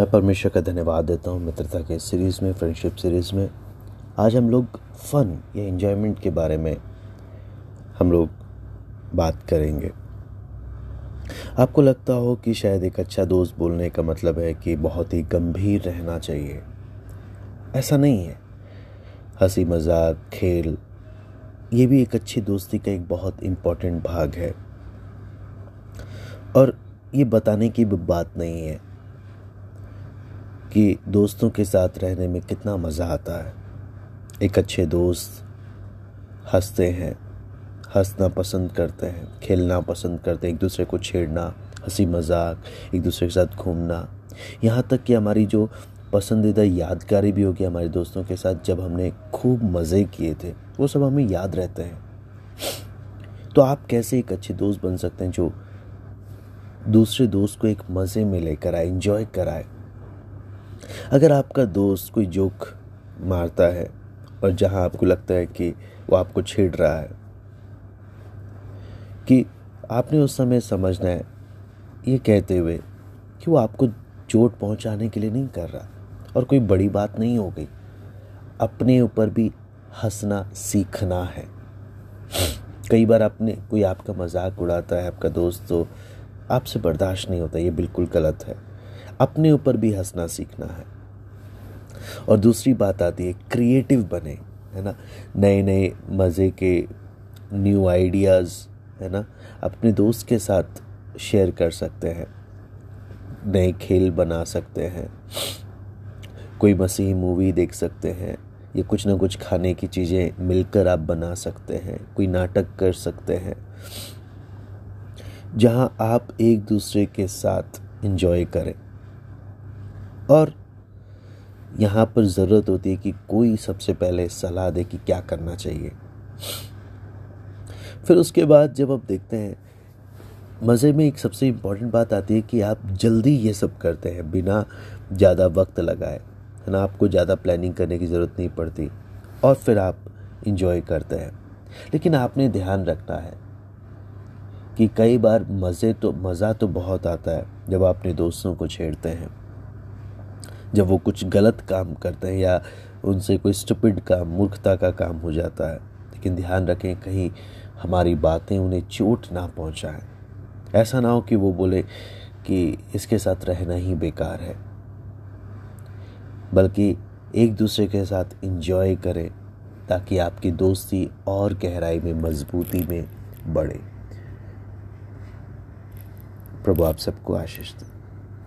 मैं परमेश्वर का धन्यवाद देता हूँ मित्रता के सीरीज़ में फ्रेंडशिप सीरीज़ में। आज हम लोग फ़न या इन्जॉयमेंट के बारे में हम लोग बात करेंगे। आपको लगता हो कि शायद एक अच्छा दोस्त बोलने का मतलब है कि बहुत ही गंभीर रहना चाहिए। ऐसा नहीं है। हँसी मज़ाक, खेल, ये भी एक अच्छी दोस्ती का एक बहुत इम्पोर्टेंट भाग है। और ये बताने की भी बात नहीं है। कि दोस्तों के साथ रहने में कितना मज़ा आता है। एक अच्छे दोस्त हँसते हैं, हंसना पसंद करते हैं, खेलना पसंद करते हैं, एक दूसरे को छेड़ना, हँसी मज़ाक, एक दूसरे के साथ घूमना। यहाँ तक कि हमारी जो पसंदीदा यादगारी भी होगी हमारे दोस्तों के साथ, जब हमने खूब मज़े किए थे, वो सब हमें याद रहते हैं। तो आप कैसे एक अच्छे दोस्त बन सकते हैं जो दूसरे दोस्त को एक मज़े में लेकर आए इंजॉय कराए? अगर आपका दोस्त कोई जोक मारता है और जहाँ आपको लगता है कि वो आपको छेड़ रहा है, कि आपने उस समय समझना है, ये कहते हुए कि वो आपको चोट पहुँचाने के लिए नहीं कर रहा और कोई बड़ी बात नहीं हो गई। अपने ऊपर भी हंसना सीखना है। कई बार आपने कोई आपका मज़ाक उड़ाता है, आपका दोस्त तो आपसे बर्दाश्त नहीं होता, ये बिल्कुल गलत है। अपने ऊपर भी हंसना सीखना है। और दूसरी बात आती है क्रिएटिव बने, है ना? नए नए मज़े के न्यू आइडियाज़ है ना? अपने दोस्त के साथ शेयर कर सकते हैं, नए खेल बना सकते हैं, कोई मसीह मूवी देख सकते हैं, या कुछ ना कुछ खाने की चीज़ें मिलकर आप बना सकते हैं, कोई नाटक कर सकते हैं, जहाँ आप एक दूसरे के साथ इंजॉय करें। और यहाँ पर ज़रूरत होती है कि कोई सबसे पहले सलाह दे कि क्या करना चाहिए। फिर उसके बाद जब आप देखते हैं, मज़े में एक सबसे इंपॉर्टेंट बात आती है कि आप जल्दी ये सब करते हैं बिना ज़्यादा वक्त लगाए, है ना? आपको ज़्यादा प्लानिंग करने की ज़रूरत नहीं पड़ती और फिर आप इंजॉय करते हैं। लेकिन आपने ध्यान रखना है कि कई बार मज़े तो मज़ा तो बहुत आता है जब आप अपने दोस्तों को छेड़ते हैं। जब वो कुछ गलत काम करते हैं या उनसे कोई स्टूपिड काम, मूर्खता का काम हो जाता है, लेकिन ध्यान रखें कहीं हमारी बातें उन्हें चोट ना पहुंचाएँ। ऐसा ना हो कि वो बोले कि इसके साथ रहना ही बेकार है, बल्कि एक दूसरे के साथ इंजॉय करें ताकि आपकी दोस्ती और गहराई में, मजबूती में बढ़े। प्रभु आप सबको आशीष दें।